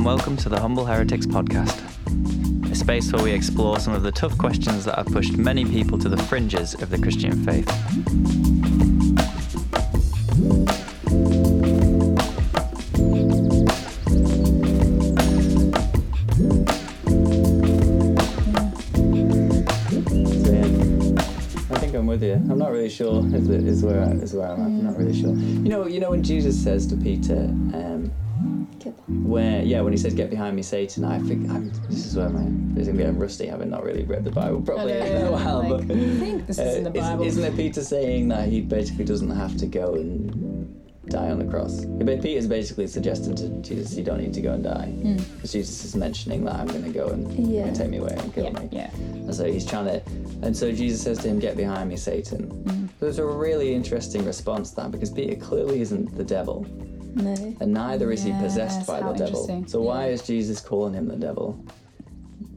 And welcome to the Humble Heretics podcast, a space where we explore some of the tough questions that have pushed many people to the fringes of the Christian faith. I think I'm with you. I'm not really sure. Is, it, is where I, is where I'm at. I'm not really sure. You know, you know when Jesus says to Peter, um, where yeah, when he says "Get behind me, Satan," I think I'm, this is where my this is gonna get rusty, having not really read the Bible know, in a while. like, but I think this is in the uh, isn't- Bible. Isn't it Peter saying that he basically doesn't have to go and die on the cross? But Peter's basically suggesting to Jesus, "You don't need to go and die," because Jesus is mentioning that I'm going to go and Yeah. gonna take me away and kill yeah, me. yeah. And so he's trying to, and so Jesus says to him, "Get behind me, Satan." Mm. There's a really interesting response to that because Peter clearly isn't the devil, No. and neither is he possessed by the devil. interesting. So why is Jesus calling him the devil?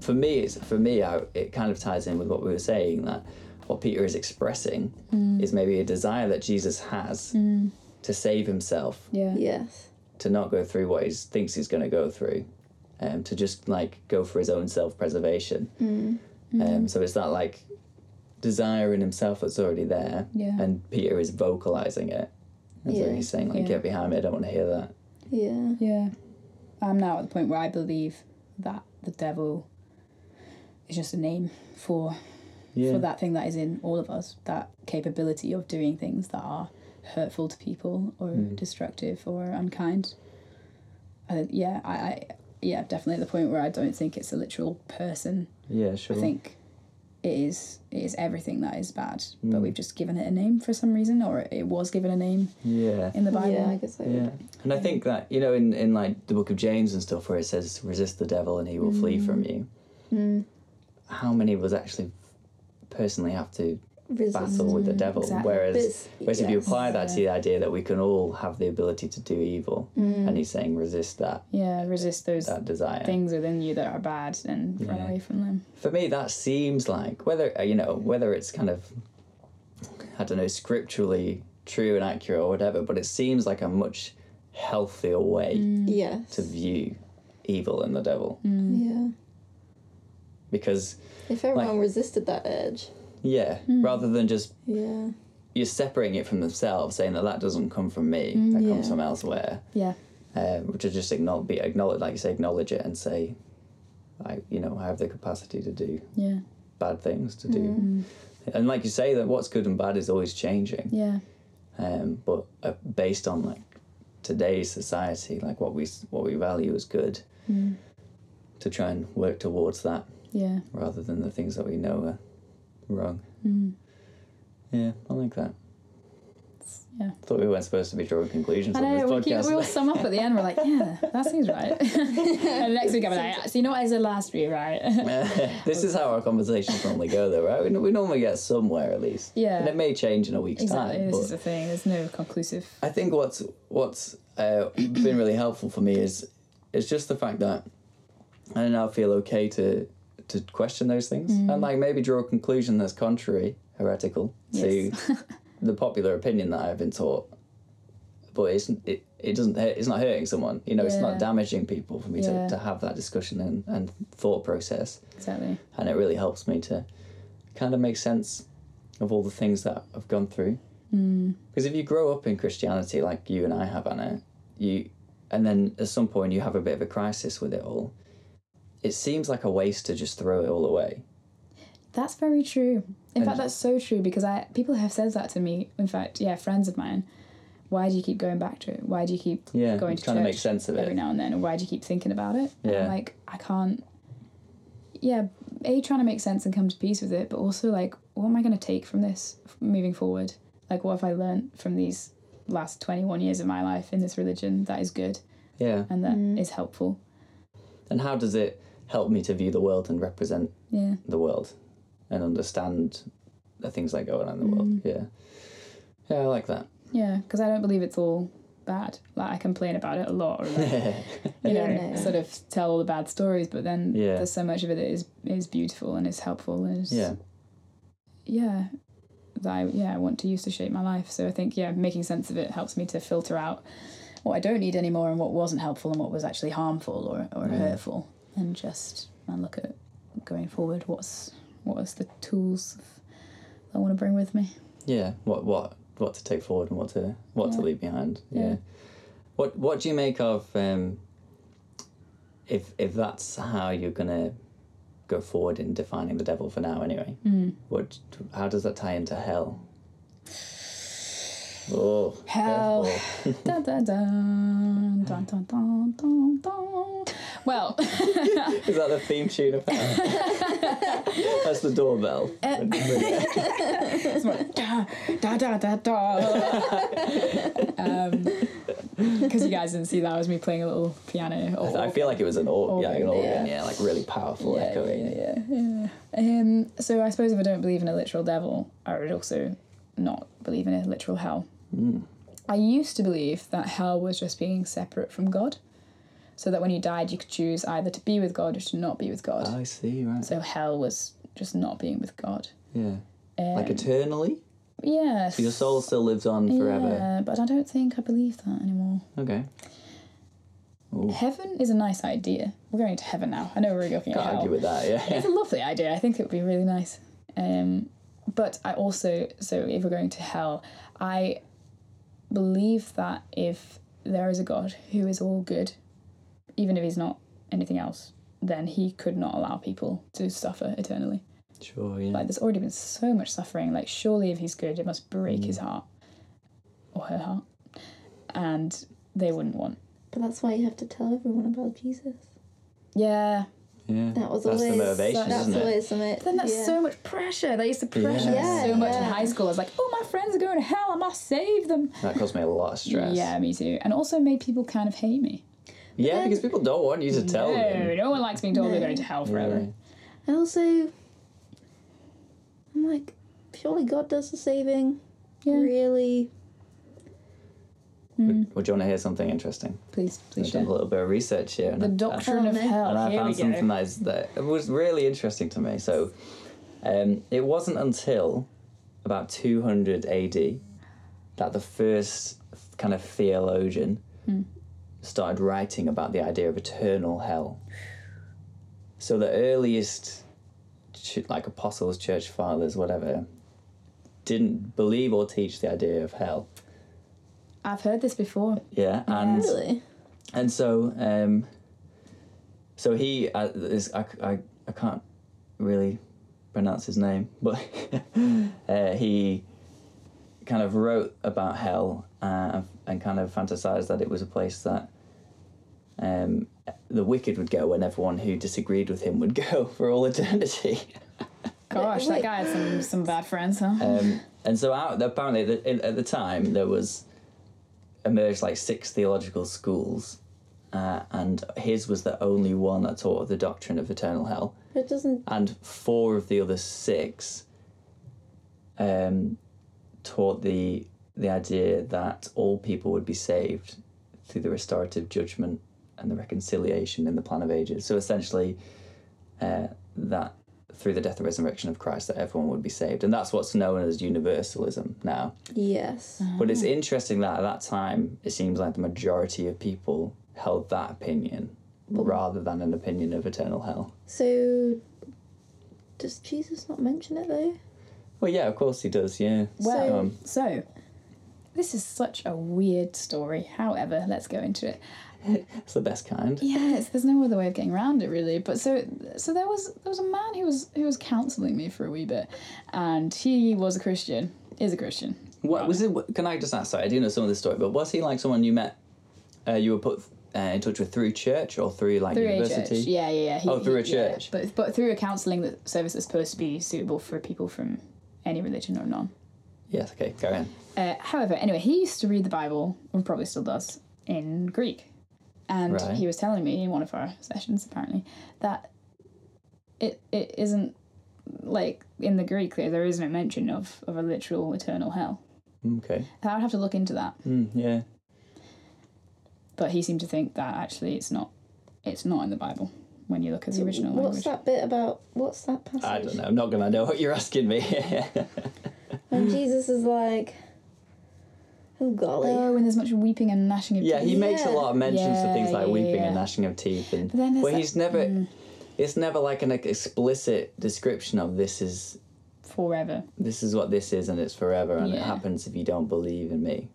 For me, it's for me. I, it kind of ties in with what we were saying that what Peter is expressing Mm. is maybe a desire that Jesus has to save himself, Yeah. Yes. to not go through what he thinks he's going to go through, um, to just like go for his own self-preservation. Um, so it's that like desire in himself that's already there, Yeah. and Peter is vocalizing it. And so he's saying like, Yeah. "Get behind me! I don't want to hear that." Yeah. Yeah. I'm now at the point where I believe that the devil is just a name for Yeah. for that thing that is in all of us, that capability of doing things that are hurtful to people or Mm. destructive or unkind. I think yeah, I, I yeah, definitely at the point where I don't think it's a literal person. Yeah, sure. I think it is it is everything that is bad, but Mm. we've just given it a name for some reason, or it was given a name Yeah. in the Bible. Yeah, I guess I would. Yeah, and I think that you know in, in like the book of James and stuff where it says resist the devil and he will flee from you. Mm. How many of us actually personally have to Resist. battle with the devil? exactly. Whereas, This- whereas if you apply that to the idea that we can all have the ability to do evil, Mm. and he's saying resist that Yeah, resist those that desire. things within you that are bad and run away from them. For me, that seems like whether uh, you know whether it's kind of I don't know scripturally true and accurate or whatever, but it seems like a much healthier way Yes. to view evil and the devil Yeah. because If everyone resisted that edge. Yeah rather than just Yeah. you're separating it from themselves saying that that doesn't come from me that yeah. comes from elsewhere Yeah. um, which is just acknowledge be acknowledge like you say acknowledge it and say I you know I have the capacity to do Yeah. bad things to do and like you say that what's good and bad is always changing Yeah. um, but uh, based on like today's society like what we what we value as good to try and work towards that Yeah. rather than the things that we know are wrong. Mm. Yeah, I like that. Yeah. Thought we weren't supposed to be drawing conclusions I on know, this we, keep, podcast. we all sum up at the end, we're like, yeah, that seems right. and next week I'm like, so you know what I said last week, right? this is how our conversations normally go, though, right? We, we normally get somewhere at least. Yeah. And it may change in a week's exactly, time. this is the thing, there's no conclusive. I think what's what's uh, been really helpful for me is is just the fact that I now feel okay to to question those things Mm. and like maybe draw a conclusion that's contrary, heretical to the popular opinion that I've been taught. But it's it, it doesn't hurt, it's not hurting someone. You know, it's not damaging people for me Yeah. to, to have that discussion and, and thought process. Exactly. And it really helps me to kind of make sense of all the things that I've gone through. Because if you grow up in Christianity like you and I have, Anna, you, and then at some point you have a bit of a crisis with it all, it seems like a waste to just throw it all away. That's very true. In And- fact, that's so true because I people have said that to me. In fact, yeah, friends of mine. Why do you keep going back to it? Why do you keep Yeah, going to trying church to make sense of it every it. now and then? And why do you keep thinking about it? And Yeah. I'm like, I can't. Yeah, a trying to make sense and come to peace with it, but also like, what am I going to take from this moving forward? Like, what have I learned from these last twenty one years of my life in this religion that is good Yeah. and that mm. is helpful? And how does it help me to view the world and represent Yeah, the world and understand the things that go on in the world? Mm. Yeah. Yeah, I like that. yeah, because I don't believe it's all bad. Like I complain about it a lot, or like, you know, Yeah, no. sort of tell all the bad stories, but then Yeah. there's so much of it that is is beautiful and is helpful and is yeah. yeah that I yeah I want to use to shape my life. So I think yeah, making sense of it helps me to filter out what I don't need anymore and what wasn't helpful and what was actually harmful or, or mm. hurtful, and just and look at going forward. What's what is the tools I want to bring with me? Yeah. What what what to take forward and what to what to leave behind. Yeah. Yeah. What what do you make of um, if if that's how you're gonna go forward in defining the devil for now anyway? Mm. What how does that tie into hell? Oh, Hell. dun, dun, dun, dun, dun, dun, dun, dun. Well, Is that the theme tune of hell? That's the doorbell. it's like, da, da, da, da, da. Um, because you guys didn't see that, was me playing a little piano. Or, I feel like it was an organ, yeah, an Organ, organ, yeah. yeah, like really powerful yeah, echoing. yeah, yeah, yeah. Um, so I suppose if I don't believe in a literal devil, I would also not believe in a literal hell. Mm. I used to believe that hell was just being separate from God, so that when you died, you could choose either to be with God or to not be with God. I see, right. So hell was just not being with God. Yeah. Um, Like eternally? yeah. So your soul still lives on forever. Yeah, but I don't think I believe that anymore. Okay. Ooh. Heaven is a nice idea. We're going to heaven now. I know we're looking at Can't hell. argue with that, yeah. It's a lovely idea. I think it would be really nice. Um, but I also, so if we're going to hell, I believe that if there is a God who is all good, even if he's not anything else, then he could not allow people to suffer eternally. Sure, yeah. Like, there's already been so much suffering. Like, surely if he's good, it must break mm. his heart or her heart. And they wouldn't want. But that's why you have to tell everyone about Jesus. Yeah. yeah. That was That's always the motivation, That's isn't it? always something. Then that's yeah. so much pressure. They used to pressure me Yeah. so much in high school. I was like, oh, my friends are going to hell. I must save them. That caused me a lot of stress. Yeah, me too. And also made people kind of hate me. Yeah, then- because people don't want you to tell no, them. no no one likes being told they're going to hell forever. Yeah. And also, I'm like, surely God does the saving. Yeah. Really? Mm. Would you want to hear something interesting? Please, please I've done a little bit of research here. and The I- doctrine Oh, of no. hell. and I Here found something that, is, that it was really interesting to me. So, um, it wasn't until about 200 AD that the first kind of theologian Hmm. Started writing about the idea of eternal hell. So the earliest, ch- like apostles, church fathers, whatever, didn't believe or teach the idea of hell. I've heard this before. Yeah, and Really? and so um so he uh, is I, I, I can't really pronounce his name but uh, he kind of wrote about hell uh, and kind of fantasized that it was a place that um, the wicked would go and everyone who disagreed with him would go for all eternity Gosh, that guy had some, some bad friends, huh? um, and so out, apparently the, in, at the time there was emerged like six theological schools uh, and his was the only one that taught the doctrine of eternal hell It doesn't. and four of the other six um, taught the the idea that all people would be saved through the restorative judgment and the reconciliation in the plan of ages. So essentially, uh, that through the death and resurrection of Christ, that everyone would be saved, and that's what's known as universalism now. Yes. But Ah. it's interesting that at that time, it seems like the majority of people held that opinion rather than an opinion of eternal hell. So, does Jesus not mention it though? Well, yeah, of course he does. Yeah. Well, Um, so this is such a weird story. However, let's go into it. it's the best kind. Yes, there's no other way of getting around it really. But so so there was there was a man who was who was counselling me for a wee bit, and he was a Christian, is a Christian. What was it? Can I just ask? Sorry, I do know some of this story, but was he like someone you met? Uh, you were put uh, in touch with through church or through like Through a university? yeah, yeah, yeah. He- Oh, through a he- yeah, church. but but through a counselling that service that's supposed to be suitable for people from any religion or none. Yes. Okay. Go on. Uh, however, anyway, he used to read the Bible, or probably still does, in Greek. And Right. he was telling me in one of our sessions, apparently, that it it isn't like in the Greek there, there isn't a mention of, of a literal eternal hell. Okay. I would have to look into that. Mm, yeah. But he seemed to think that actually it's not it's not in the Bible when you look at the original What's language. that bit about? What's that passage? I don't know. I'm not gonna know what you're asking me. When Jesus is like, Oh golly. Oh, and there's much weeping and gnashing of Yeah, teeth. Yeah, he makes a lot of mentions of things like yeah, weeping and gnashing of teeth, and But then there's but he's never. Mm. It's never like an explicit description of this is forever. this is what this is and it's forever and it happens if you don't believe in me.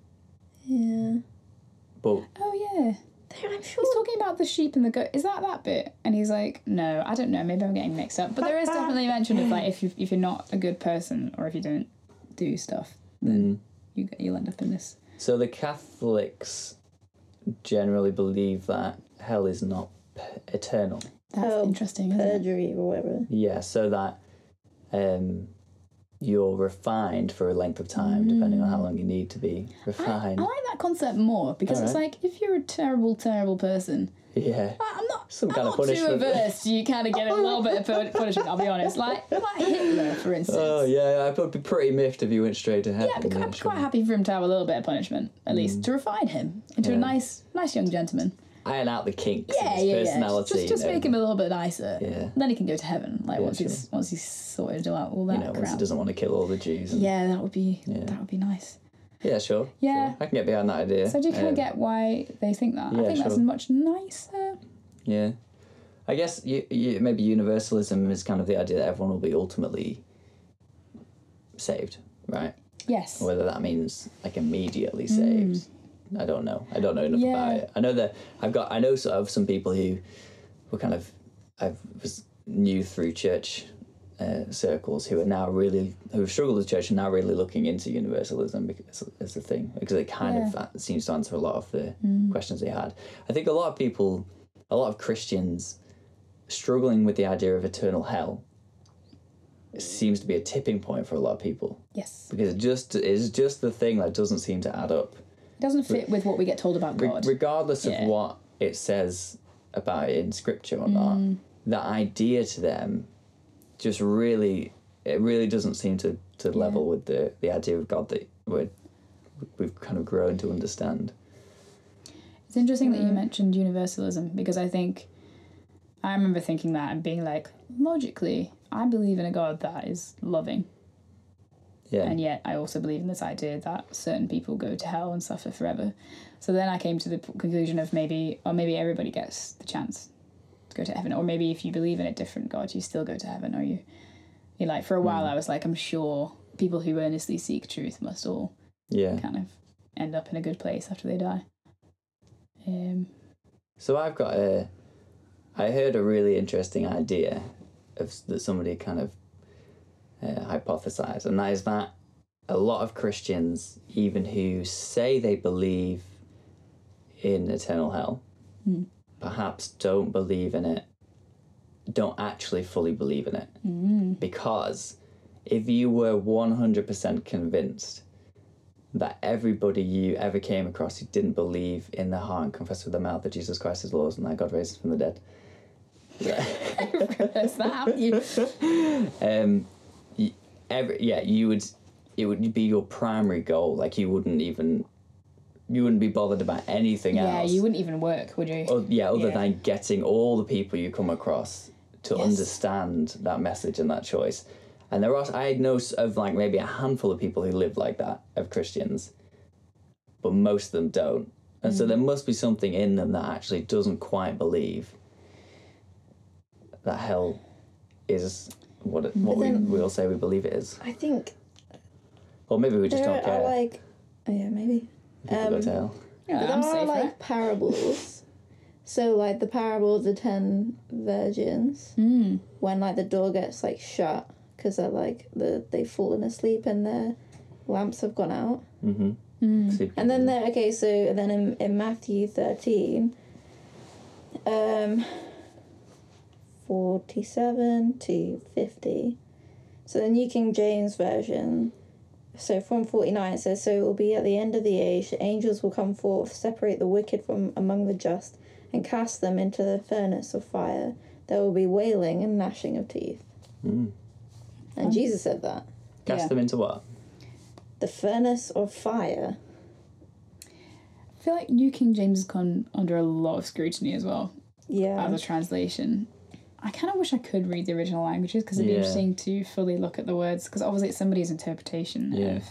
Yeah. But Oh yeah. There, I'm sure. He's talking about the sheep and the goat. Is that that bit? And he's like, no, I don't know. Maybe I'm getting mixed up. But there is definitely mention of like if you if you're not a good person or if you don't do stuff, then you get, you'll end up in this. so the Catholics generally believe that hell is not p- eternal. That's Oh, interesting, isn't it? Purgatory or whatever. Yeah, so that um, you're refined for a length of time, depending on how long you need to be I, I like that concept more because it's like if you're a terrible, terrible person, yeah. I'm not. Some I'm kind of not too punishment. averse to you kind of getting a little bit of punishment. I'll be honest, like like Hitler, for instance. Oh yeah, I would be pretty miffed if you went straight to heaven. Yeah, I'd be quite, quite happy for him to have a little bit of punishment, at least to refine him into Mm. Yeah. a nice, nice young gentleman. Iron out the kinks Yeah, of his yeah, yeah. personality. Just, just you know, make him a little bit nicer. Yeah. Then he can go to heaven. Like Yeah, once he's once he's sorted out all that you know, once he doesn't want to kill all the Jews. And, Yeah, that would be Yeah. that would be nice. Yeah, sure. Yeah. sure. I can get behind that idea. So do you kind Um, of get why they think that? yeah, I think that's much nicer. Yeah. I guess you, you, maybe universalism is kind of the idea that everyone will be ultimately saved, right? Yes. Whether that means like immediately saved, I don't know. I don't know enough about Mm. Yeah. it. I know that I've got. I know sort of some people who were kind of I was new through church uh, circles who are now really who have struggled with church are now really looking into universalism because as a thing because it kind of uh, seems to answer a lot of the Mm. questions they had. I think a lot of people, a lot of Christians, struggling with the idea of eternal hell. Seems to be a tipping point for a lot of people Yes. because it just is just the thing that doesn't seem to add up. It doesn't fit with what we get told about Re- God. regardless Yeah. of what it says about it in scripture or not, Mm. that idea to them just really it really doesn't seem to, to level with the, the idea of God that we're, we've kind of grown to understand. It's interesting that you mm-hmm. mentioned universalism because I think I remember thinking that and being like, logically, I believe in a God that is loving. Yeah. And yet I also believe in this idea that certain people go to hell and suffer forever. So then I came to the conclusion of maybe, or maybe everybody gets the chance to go to heaven. Or maybe if you believe in a different God, you still go to heaven. Or you, you like, for a while I was like, I'm sure people who earnestly seek truth must all yeah. kind of end up in a good place after they die. Um, So I've got a. I heard a really interesting idea of that somebody kind of uh, hypothesized, and that is that a lot of Christians, even who say they believe in eternal hell, Hmm. Perhaps don't believe in it, don't actually fully believe in it. mm, Because if you were 100% convinced that everybody you ever came across who didn't believe in their heart and confess with their mouth that Jesus Christ is Lord and that God raised him from the dead, that, you? um, y- every, yeah, you would, it would be your primary goal. Like you wouldn't even, you wouldn't be bothered about anything Yeah, else. Yeah, you wouldn't even work, would you? O- yeah, other Yeah. than getting all the people you come across to Yes. understand that message and that choice. And there are, I know of like maybe a handful of people who live like that, of Christians, but most of them don't. And so there Mm. must be something in them that actually doesn't quite believe that hell is what it, what we, then- we'll say we believe it is. I think Or maybe we just there don't care. are like, oh yeah, maybe. People go um, to. Yeah, there I'm are safe, like right? parables. so like the parable of the ten virgins, Mm. when like the door gets like shut because they're like the they've fallen asleep and their lamps have gone out. Mm-hmm. Mm. And then there, okay, so then in, in Matthew 13, um, 47 to 50. So the New King James Version, so from 49 it says, So it will be at the end of the age, the angels will come forth, separate the wicked from among the just, and cast them into the furnace of fire. There will be wailing and gnashing of teeth. Mm. And Jesus said that. Cast Yeah. them into what? The furnace of fire. I feel like New King James has gone under a lot of scrutiny as well Yeah. as a translation. I kind of wish I could read the original languages because it'd be Yeah. interesting to fully look at the words because obviously it's somebody's interpretation Yeah. of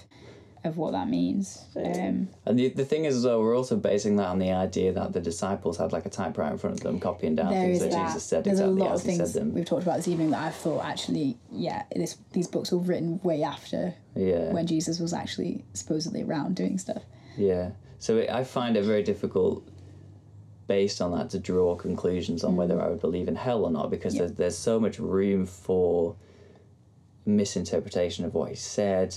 of what that means. Um, And the, the thing is, as well, we're also basing that on the idea that the disciples had like a typewriter in front of them, copying down things that that. Jesus said There's exactly a lot as of he said them. we've talked about this evening that I've thought actually, yeah, this, these books were written way after Yeah. when Jesus was actually supposedly around doing stuff. Yeah. So it, I find it very difficult, based on that, to draw conclusions on whether I would believe in hell or not, because Mm. Yeah. there's, there's so much room for misinterpretation of what he said.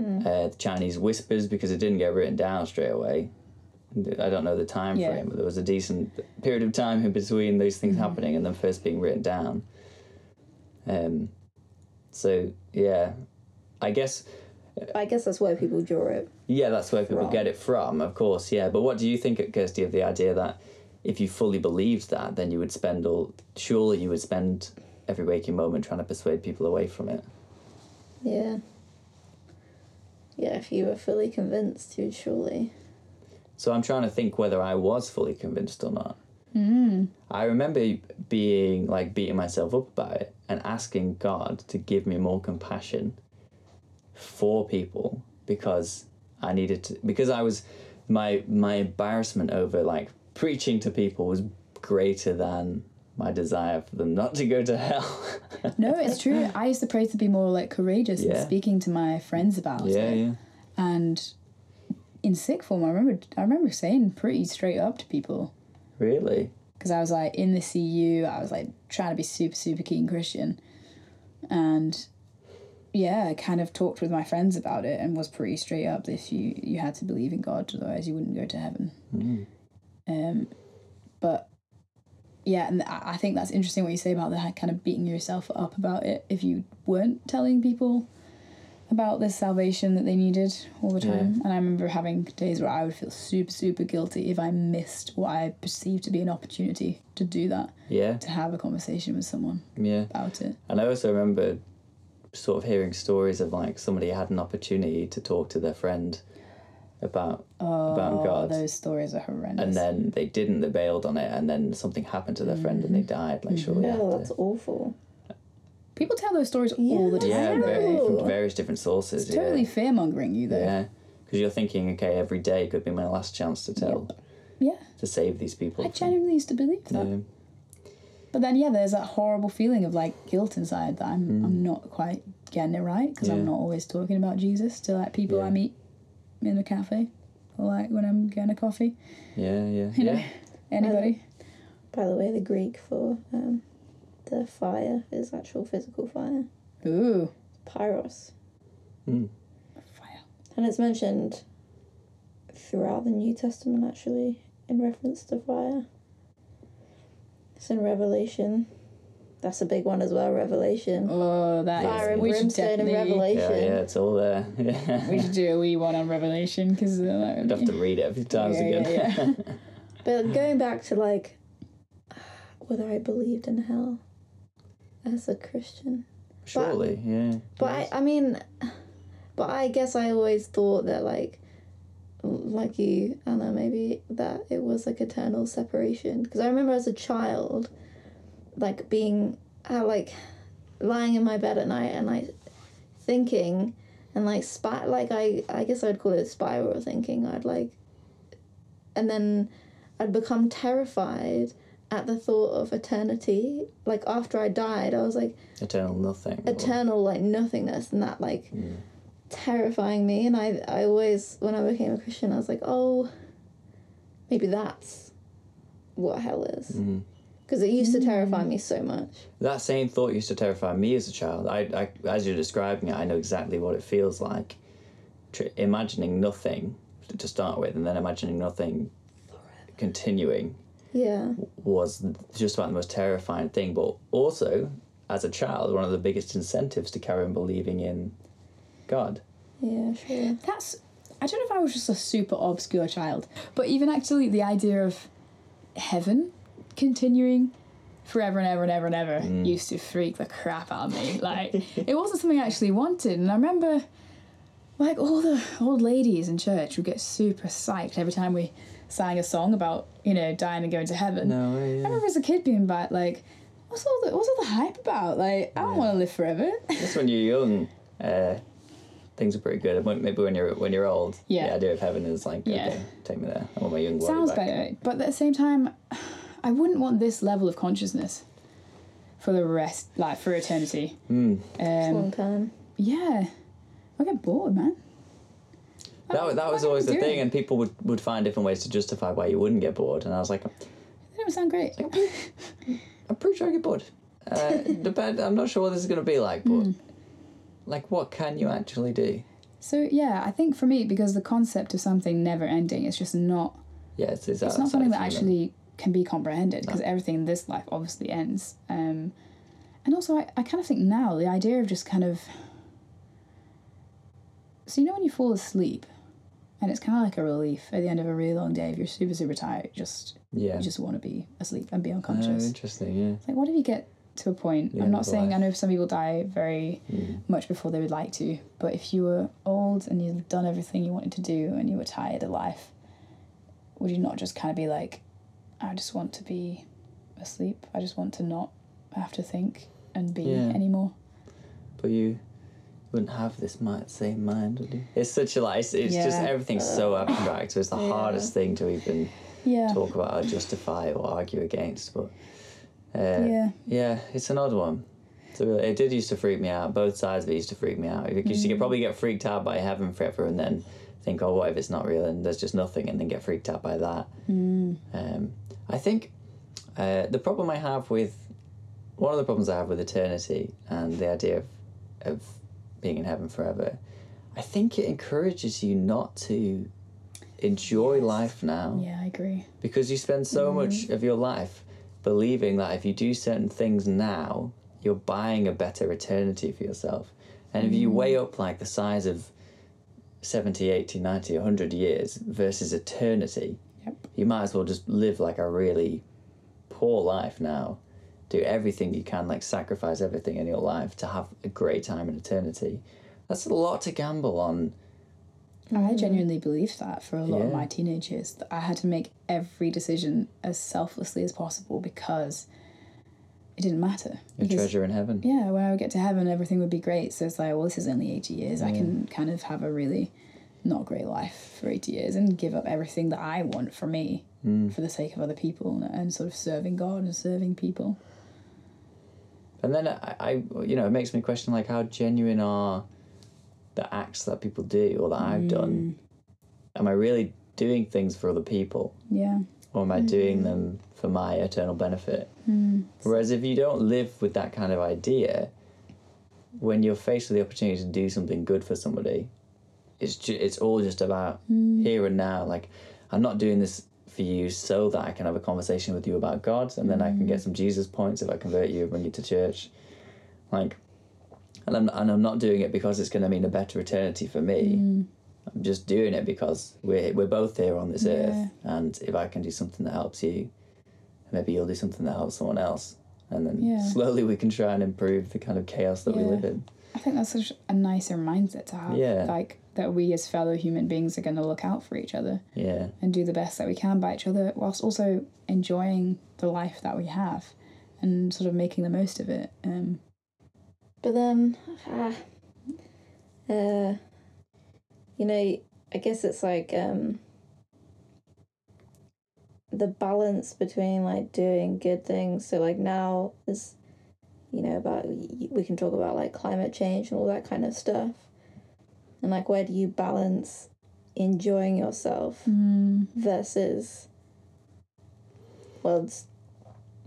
Mm. Uh, the Chinese whispers, because it didn't get written down straight away. I don't know the time Yeah. frame, but there was a decent period of time in between those things Mm-hmm. happening and them first being written down. Um, so yeah, I guess I guess that's where people draw it. yeah, that's where people Wrong. get it from, of course. Yeah, but what do you think, Kirsty, of the idea that if you fully believed that, then you would spend all surely you would spend every waking moment trying to persuade people away from it. Yeah. Yeah, if you were fully convinced, you'd surely. So I'm trying to think whether I was fully convinced or not. Hmm. I remember being like beating myself up about it and asking God to give me more compassion for people because I needed to because I was my my embarrassment over like preaching to people was greater than my desire for them not to go to hell. No, it's true. I used to pray to be more like courageous Yeah. and speaking to my friends about yeah, it. yeah. And in sixth form, I remember I remember saying pretty straight up to people Really? because I was like in the CU, I was like trying to be super super keen Christian, and yeah, I kind of talked with my friends about it and was pretty straight up. that If you you had to believe in God, otherwise you wouldn't go to heaven. Hmm. Um, but yeah, and I I think that's interesting what you say about that kind of beating yourself up about it if you weren't telling people about this salvation that they needed all the time. And I remember having days where I would feel super, super guilty if I missed what I perceived to be an opportunity to do that, Yeah, to have a conversation with someone yeah. about it. And I also remember sort of hearing stories of like somebody had an opportunity to talk to their friend about about Oh, God. those stories are horrendous. and then they didn't, they bailed on it, and then something happened to their friend and they died like shortly No, after. that's awful. People tell those stories all the time. Yeah, very, from various different sources. It's totally yeah. fear mongering you, though. Yeah, because you're thinking, okay, every day could be my last chance to tell, Yeah. to save these people. I genuinely used to believe that. Yeah. But then, yeah, there's that horrible feeling of like guilt inside that I'm, I'm not quite getting it right because Mm. Yeah. I'm not always talking about Jesus to like people Yeah. I meet in a cafe or like when I'm getting a coffee. yeah, yeah, You know, yeah. anybody. By the way, the Greek for um, the fire is actual physical fire. Ooh, Pyros. fire. And it's mentioned throughout the New Testament, actually, in reference to fire. It's in Revelation. That's a big one as well, Revelation. Oh, that Fire is. and We should brimstone in definitely. Revelation. Yeah, yeah, it's all there. Yeah. We should do a wee one on Revelation because uh, that would I'd have to read it a few times Yeah, again. yeah, yeah. But going back to like whether I believed in hell as a Christian. Surely, yeah. But I, I mean, but I guess I always thought that like, like you, Anna, maybe that it was like eternal separation. Because I remember as a child, like being, uh, like, lying in my bed at night and like thinking, and like spy, like I, I guess I'd call it spiral thinking. I'd like, and then I'd become terrified at the thought of eternity. Like after I died, I was like Eternal nothing. or- eternal like nothingness and that like terrifying me and I I always when I became a Christian I was like oh maybe that's what hell is Mhm. Because it used to terrify me so mm. much That same thought used to terrify me as a child. I, I as you're describing it, I know exactly what it feels like. Tr- imagining nothing to- to start with, and then imagining nothing continuing yeah was just about the most terrifying thing. But also, as a child, one of the biggest incentives to carry on believing in God. yeah sure That's. I don't know if I was just a super obscure child, but even actually the idea of heaven continuing forever and ever and ever and ever used to freak the crap out of me. Like it wasn't something I actually wanted, and I remember like all the old ladies in church would get super psyched every time we sang a song about you know dying and going to heaven. No way. I remember as a kid being back like, what's all the what's all the hype about? Like I don't want to live forever. Just when you're young, uh, things are pretty good. Maybe when you're when you're old, Yeah. the idea of heaven is like, Yeah. okay, take me there. I want my young Sounds back. better, but at the same time, I wouldn't want this level of consciousness for the rest, like for eternity. Mm. Um, long time. yeah, I get bored, man. That, that was am I always the doing? thing, and people would, would find different ways to justify why you wouldn't get bored. And I was like, That don't sound great. I'm pretty sure I get bored. Uh, depend, I'm not sure what this is going to be like, but Hmm. like, what can you actually do? So yeah, I think for me, because the concept of something never ending is just not Yeah, it's, it's, it's not something that actually can be comprehended because everything in this life obviously ends. Um, and also, I, I kind of think now the idea of just kind of. So, you know, when you fall asleep and it's kind of like a relief at the end of a really long day, if you're super, super tired, just Yeah. you just want to be asleep and be Oh, unconscious. interesting, yeah. It's like, what if you get to a point? The I'm not saying, I know some people die very Mm. much before they would like to, but if you were old and you'd done everything you wanted to do and you were tired of life, would you not just kind of be like, I just want to be asleep. I just want to not have to think and be Yeah. anymore. But you wouldn't have this same mind, would you? It's such a like, it's, it's just Yeah. everything's so abstract. So it's the Yeah. hardest thing to even Yeah. talk about or justify or argue against. But uh, Yeah. yeah, it's an odd one. So it did used to freak me out. Both sides of it used to freak me out. Because you could probably get freaked out by heaven forever and then think, oh, what if it's not real and there's just nothing, and then get freaked out by that. Um, I think uh, the problem I have with one of the problems I have with eternity and the idea of, of being in heaven forever, I think it encourages you not to enjoy life now Yeah, I agree. because you spend so much of your life believing that if you do certain things now, you're buying a better eternity for yourself. And if you weigh up like the size of 70, 80, 90, 100 years versus eternity, Yep. you might as well just live like a really poor life now. Do everything you can, like sacrifice everything in your life to have a great time in eternity. That's a lot to gamble on. I mm. genuinely believed that for a lot of my teenage years. That I had to make every decision as selflessly as possible because it didn't matter. Your Because- treasure in heaven. yeah, when I would get to heaven, everything would be great. So it's like, well, this is only 80 years. I can kind of have a really not great life for 80 years and give up everything that I want for me mm. for the sake of other people and, sort of serving God and serving people. And then I, I, you know, it makes me question like how genuine are the acts that people do or that I've done. Mm. Am I really doing things for other people, Yeah. Or am I doing hmm. them for my eternal benefit? Hmm. Whereas if you don't live with that kind of idea, when you're faced with the opportunity to do something good for somebody, it's ju- it's all just about hmm. here and now. Like I'm not doing this for you so that I can have a conversation with you about God, and then I can get some Jesus points if I convert you and bring you to church. Like, and I'm and I'm not doing it because it's going to mean a better eternity for me. I'm just doing it because we're we're both here on this earth, and if I can do something that helps you, maybe you'll do something that helps someone else, and then Yeah. slowly we can try and improve the kind of chaos that we live in. I think that's such a nicer mindset to have. Yeah. Like that we as fellow human beings are going to look out for each other Yeah, and do the best that we can by each other whilst also enjoying the life that we have and sort of making the most of it. Um, But then, ah, uh, you know, I guess it's like um, the balance between like doing good things. So like now is, you know, about we can talk about like climate change and all that kind of stuff, and like where do you balance enjoying yourself versus, well, it's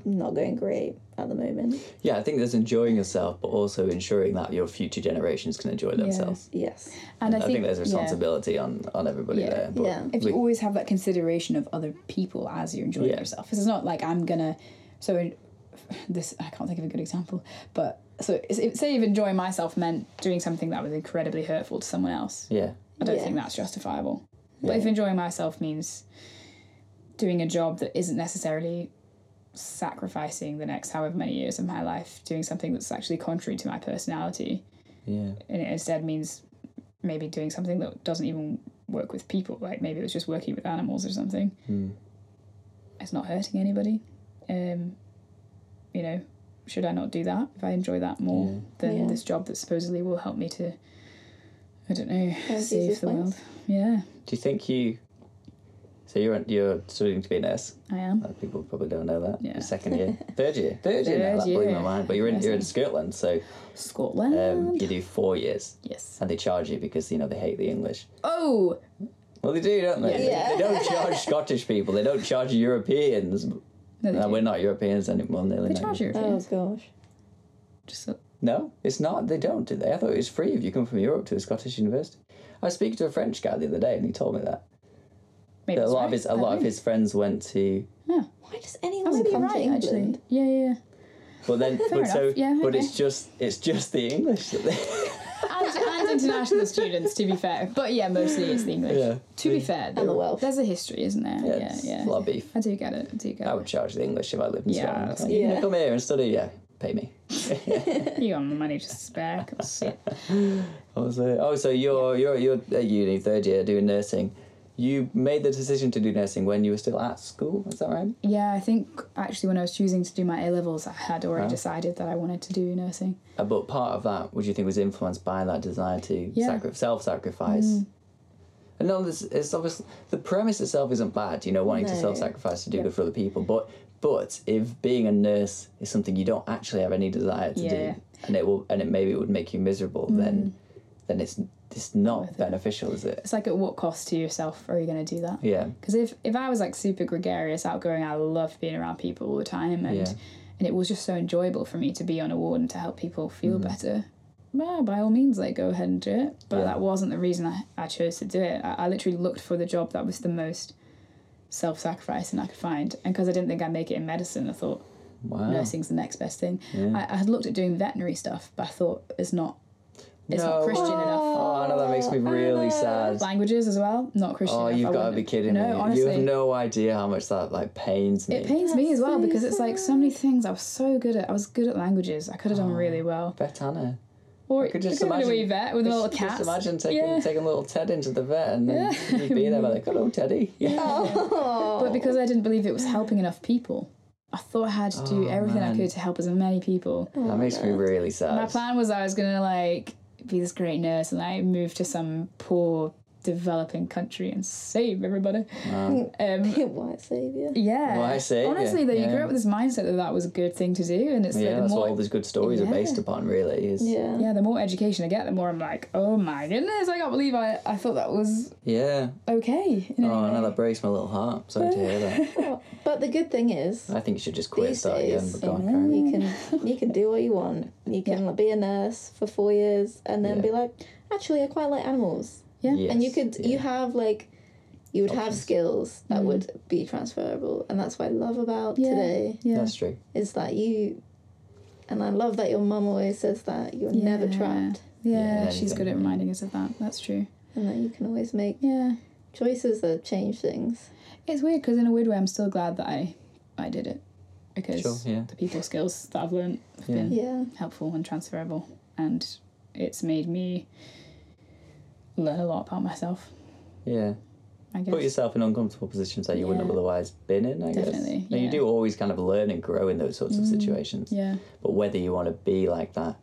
not going great at the moment. yeah. I think there's enjoying yourself, but also ensuring that your future generations can enjoy themselves. Yes. and I, I, think, there's yeah. responsibility on on everybody Yeah. there. But Yeah. if we- you always have that consideration of other people as you're enjoying Yeah. yourself, 'Cause it's not like I'm gonna. So this I can't think of a good example, but so it's- if, say if enjoying myself meant doing something that was incredibly hurtful to someone else, yeah, I don't Yeah. think that's justifiable. But if enjoying myself means doing a job that isn't necessarily sacrificing the next however many years of my life doing something that's actually contrary to my personality, yeah, and it instead means maybe doing something that doesn't even work with people like maybe it was just working with animals or something Hmm. it's not hurting anybody um you know should i not do that if i enjoy that more Yeah. than Yeah. this job that supposedly will help me to I don't know. As Save the world. Yeah, Do you think you? So you're you're studying to be a nurse. I am. Uh, People probably don't know that. Yeah. Your second year, third year, third year. Now, Third that blew my mind. But you're in you're in Scotland, so Scotland. um, you do four years, yes. and they charge you because you know they hate the English. Oh, Well, they do, don't they? Yeah. They, they don't charge Scottish people. They don't charge Europeans. no, they No, we're not Europeans anymore. Nearly They not. charge you. Oh gosh. Just a, No, it's not. They don't, do they? I thought it was free if you come from Europe to a Scottish university. I was speaking to a French guy the other day, and he told me that, maybe a lot right. of his a I lot don't of his friends went to. Why does I anyone might be come to right England? actually. Yeah, yeah. yeah. But then, but enough. so, Yeah, but okay. it's just it's just the English that they. and, and international students, to be fair. But yeah, mostly it's the English. Yeah. To be fair, And the there- Welsh. there's a history, isn't there? Yeah, Yeah, it's yeah. a lot of beef. I do get it. I do get I would charge the English if I lived in Yeah, Scotland. that's- Like, you yeah. come here and study. Yeah, pay me. You got the money to spare. Come sit. I was, oh, so you're you're you're at uni third year doing nursing. You made the decision to do nursing when you were still at school. Is that right? Yeah, I think actually when I was choosing to do my A levels, I had already Wow. decided that I wanted to do nursing. Uh, but part of that, would you think, was influenced by that desire to Yeah. sacri- self-sacrifice? And no, this it's obviously the premise itself isn't bad. You know, wanting to self-sacrifice to do Yeah. good for other people. But but if being a nurse is something you don't actually have any desire to Yeah. do, and it will and it maybe it would make you miserable, then then it's it's not it. beneficial, is it? It's like at what cost to yourself are you going to do that? Yeah. Because if, if I was like super gregarious, outgoing, I loved being around people all the time, and Yeah. and it was just so enjoyable for me to be on a ward and to help people feel Mm. better. Well, by all means, like go ahead and do it. But Yeah. that wasn't the reason I, I chose to do it. I, I literally looked for the job that was the most self-sacrificing I could find, and because I didn't think I'd make it in medicine, I thought Wow. nursing's the next best thing. Yeah. I, I had looked at doing veterinary stuff, but I thought it's not it's not No. Christian enough. Oh, I know that makes me really sad. Languages as well, not oh, Christian Oh, enough. you've got to be kidding no, me! honestly, You have no idea how much that like pains me. It pains me as well so because it's like so many things I was so good at. I was good at languages. I could have done oh, really well. Bet Anna. Or could you just could have been a wee vet with a little Just, cat. just imagine taking Yeah. taking little Ted into the vet and then Yeah. you'd be there like, hello Teddy. Yeah. Oh. But because I didn't believe it was helping enough people, I thought I had to do Oh, everything man. I could to help as many people. That makes me oh, really sad. My plan was I was gonna like be this great nurse and I move to some poor developing country and save everybody. Wow. Um, White savior. yeah. White saviour, Honestly, though, you grew up with this mindset that that was a good thing to do, and it's Yeah, like the that's more what all these good stories are based upon, really. Is Yeah. yeah, the more education I get, the more I'm like, oh my goodness, I can't believe I, I thought that was Yeah. okay. in any Oh, way. no, that breaks my little heart. Sorry to hear that. But the good thing is, I think you should just quit These start again. days, But you know, Karen. you can you can do what you want. You can be a nurse for four years and then Yeah. be like, actually, I quite like animals. Yeah. and you could yeah. you have like you would have skills that Mm. would be transferable and that's what i love about Yeah. today yeah. That's true. is that you and i love that your mum always says that you're never Yeah. trapped Yeah, Yeah, she's good at reminding us of that. That's true. and that you can always make Yeah. choices that change things It's weird because in a weird way, I'm still glad that I, I did it because Sure, yeah. the people skills that I've learned have Yeah. been yeah helpful and transferable, and it's made me learn a lot about myself. Yeah. I guess. Put yourself in uncomfortable positions that you wouldn't have otherwise been in, I guess. Definitely, And you do always kind of learn and grow in those sorts of mm, situations. yeah. But whether you want to be like that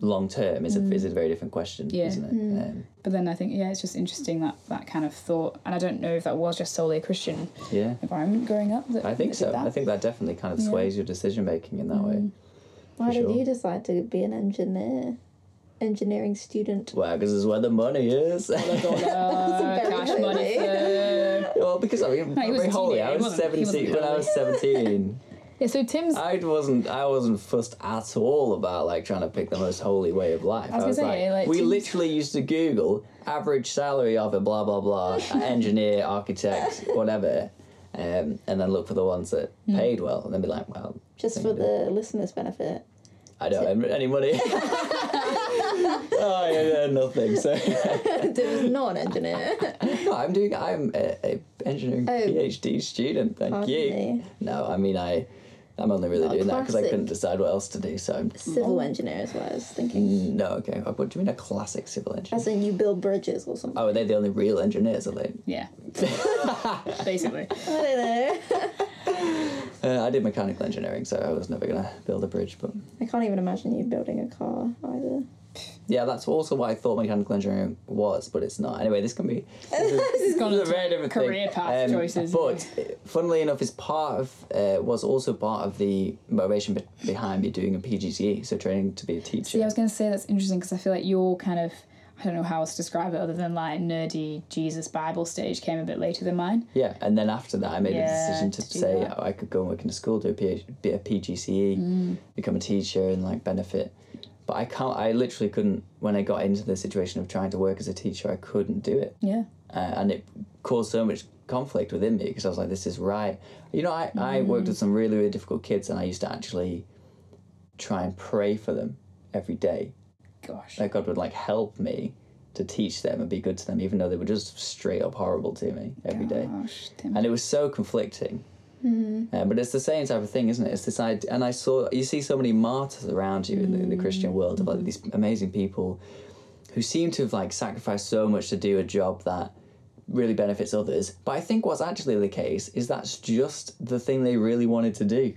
long term is, a, mm. is a very different question, Yeah. isn't it? Mm. Um, But then I think yeah, it's just interesting that that kind of thought, and I don't know if that was just solely a Christian yeah. environment growing up. That, I think that so. that. I think that definitely kind of Yeah. sways your decision making in that way. why did sure. you decide to be an engineer engineering student Well, because it's where the money is. Dollar, cash holy. money. well, because I mean, he was a holy. teenager, I he was wasn't- he wasn't seventeen when I was seventeen. Yeah, so Tim's. I wasn't. I wasn't fussed at all about like trying to pick the most holy way of life. I was gonna like, say, like, we Tim's- literally used to Google average salary of a blah blah blah engineer, architect, whatever, um, and then look for the ones that Hmm. paid well, and then be like, well, just for the listeners benefit I don't have any money. Oh yeah, yeah, nothing. So there was not an engineer no, I'm doing. I'm a, a engineering Oh. PhD student. Thank you. me. No, I mean I. I'm only really Oh, doing that because I couldn't decide what else to do. So I'm. civil engineer is what i was thinking No, okay. What do you mean a classic civil engineer? as in you build bridges or something Oh, are they the only real engineers? Are they? Yeah. Basically. i don't know Uh, I did mechanical engineering, so I was never gonna build a bridge. But I can't even imagine you building a car either. Yeah, that's also what I thought mechanical engineering was, but it's not. Anyway, this can be this is, gone a very different career thing. path choices, But uh, funnily enough, it's part of uh, was also part of the motivation be- behind me doing a PGCE, so training to be a teacher. See, I was going to say that's interesting because I feel like your kind of, I don't know how else to describe it other than like nerdy Jesus Bible stage came a bit later than mine. Yeah, and then after that, I made Yeah, a decision to, to say oh, I could go and work in a school, do a, PH, be a PGCE, Mm. become a teacher, and like benefit. But I can't. I literally couldn't. When I got into the situation of trying to work as a teacher, I couldn't do it, Yeah. uh, and it caused so much conflict within me because I was like, "This is right." You know, I, I worked with some really really difficult kids, and I used to actually try and pray for them every day Gosh. that God would like help me to teach them and be good to them, even though they were just straight up horrible to me every day Gosh, Tim. and it was so conflicting. Mm-hmm. Uh, but it's the same type of thing, isn't it? It's this idea, and I saw you see so many martyrs around you in, the, in the Christian mm. world of like these amazing people who seem to have like sacrificed so much to do a job that really benefits others. But I think what's actually the case is that's just the thing they really wanted to do.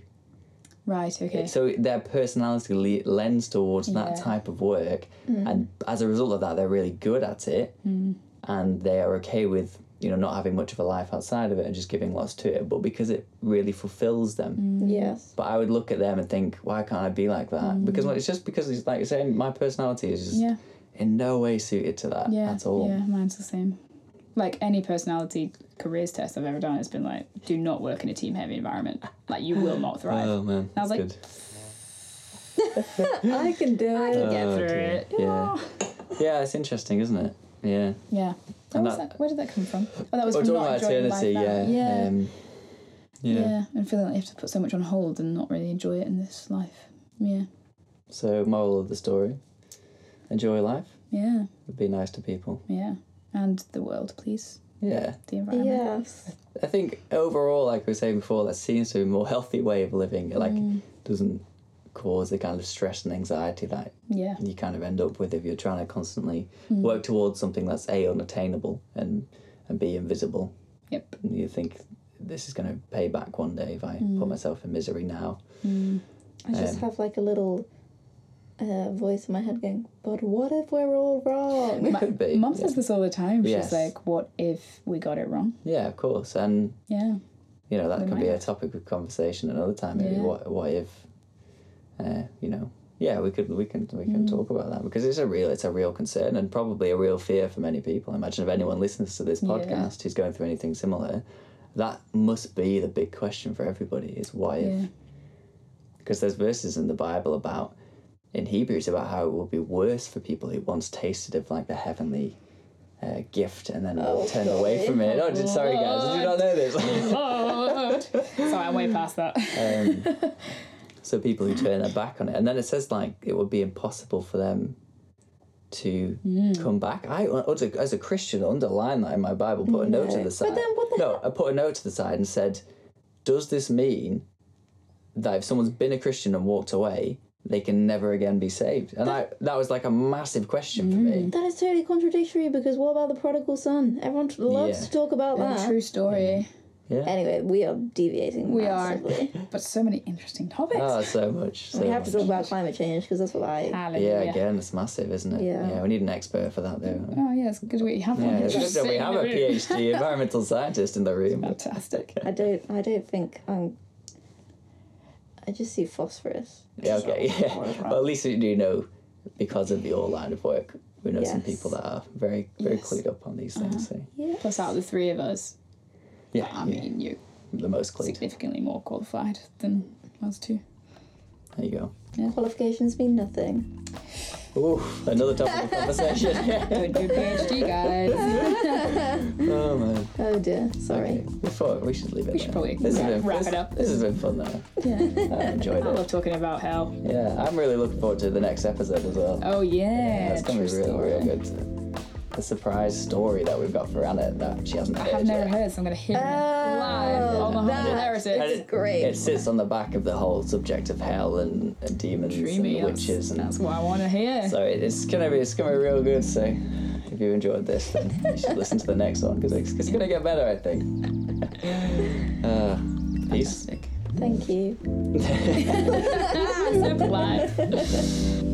Right, okay. So their personality le- lends towards that type of work, mm. and as a result of that, they're really good at it, mm. and they are okay with you know not having much of a life outside of it and just giving lots to it. But because it really fulfills them, mm. Yes. but I would look at them and think, why can't I be like that? Mm. Because well, it's just because it's like you're saying, my personality is just yeah. in no way suited to that Yeah. at all. Yeah, mine's the same. Like any personality careers test I've ever done, it's been like, do not work in a team heavy environment. Like you will not thrive. Oh man, I was that's like, good. I can do it. I can get Oh, through dear. it. Yeah. Yeah, it's interesting, isn't it? Yeah. Yeah. Where, was that- that, where did that come from? Oh, that was from not enjoying eternity, life yeah. now. Yeah. Um, yeah. yeah. And feeling like you have to put so much on hold and not really enjoy it in this life. Yeah. So, moral of the story: enjoy life. Yeah. Be nice to people. Yeah. And the world, please. Yeah, The environment. Yes. I think overall, like we were saying before, that seems to be a more healthy way of living. It, Like, Mm. doesn't cause the kind of stress and anxiety that Yeah. you kind of end up with if you're trying to constantly Mm. work towards something that's a unattainable and and b invisible. Yep. And you think this is going to pay back one day if I Mm. put myself in misery now. I just Um, have like a little uh, voice in my head going, but what if we're all wrong? It could be. Mum yeah. says this all the time. She's Yes. like, what if we got it wrong? yeah, of course, and Yeah. you know that We can might be a topic of conversation another time. Maybe Yeah. what what if, uh, you know, yeah, we could we can we can Mm. talk about that because it's a real it's a real concern and probably a real fear for many people. Imagine if anyone listens to this Yeah. podcast who's going through anything similar, that must be the big question for everybody: is why if because there's verses in the Bible about in Hebrews about how it will be worse for people who once tasted of like the heavenly uh, gift and then Oh, turn away from it. Oh, did, sorry guys, did you not know this? Lord. Sorry, I'm way past that. um, so people who turn their mm. back on it, and then it says like it would be impossible for them to mm. come back. I, as a, Christian, underline that in my Bible, put a note to the side. But then what the no, I put a note to the side and said, "Does this mean that if someone's been a Christian and walked away, they can never again be saved?" And I that was like a massive question for me. Mm, that is totally contradictory because what about the prodigal son? Everyone loves Yeah. to talk about A that. true story. Yeah. Anyway, we are deviating We are. massively. But so many interesting topics. Oh, so much. So we have to talk about climate change because that's what I. Hallelujah. Yeah, again, it's massive, isn't it? Yeah. yeah. we need an expert for that, though. Oh, yeah, it's good we have one. Yeah, here it's good that we have a. PhD environmental scientist in the room. Fantastic. I don't. I don't think I'm. I just see phosphorus. Yeah, okay, So, yeah. what is wrong? Well, at least we do know because of your line of work. We know some people that are very, very Yes. clued up on these things. Uh-huh. So Yeah. Plus, out of the three of us, yeah, I yeah, mean, you're the most clued. significantly more qualified than us two. There you go. Yeah. Qualifications mean nothing. Ooh, another topic of conversation. Good, PhD, guys. oh man. Oh dear. Sorry. Okay, we thought we should leave it. We should there. probably this wrap- been, wrap this, it up. This has been fun though. Yeah. I enjoyed it. I love talking about hell. Yeah, I'm really looking forward to the next episode as well. Oh, yeah. That's gonna be real, story. real good. The surprise story that we've got for Anna that she hasn't I heard have never yet. heard, so I'm going to hear it live Oh, on the that Humble Heritage. And it- great. It sits on the back of the whole subject of hell and, and demons Dreamy. and That's, witches and that's what I want to hear. so it- it's gonna be it's gonna be real good. So if you enjoyed this, then you should listen to the next one because it's, it's gonna get better, I think. Uh, peace. Thank you. so polite. Bye.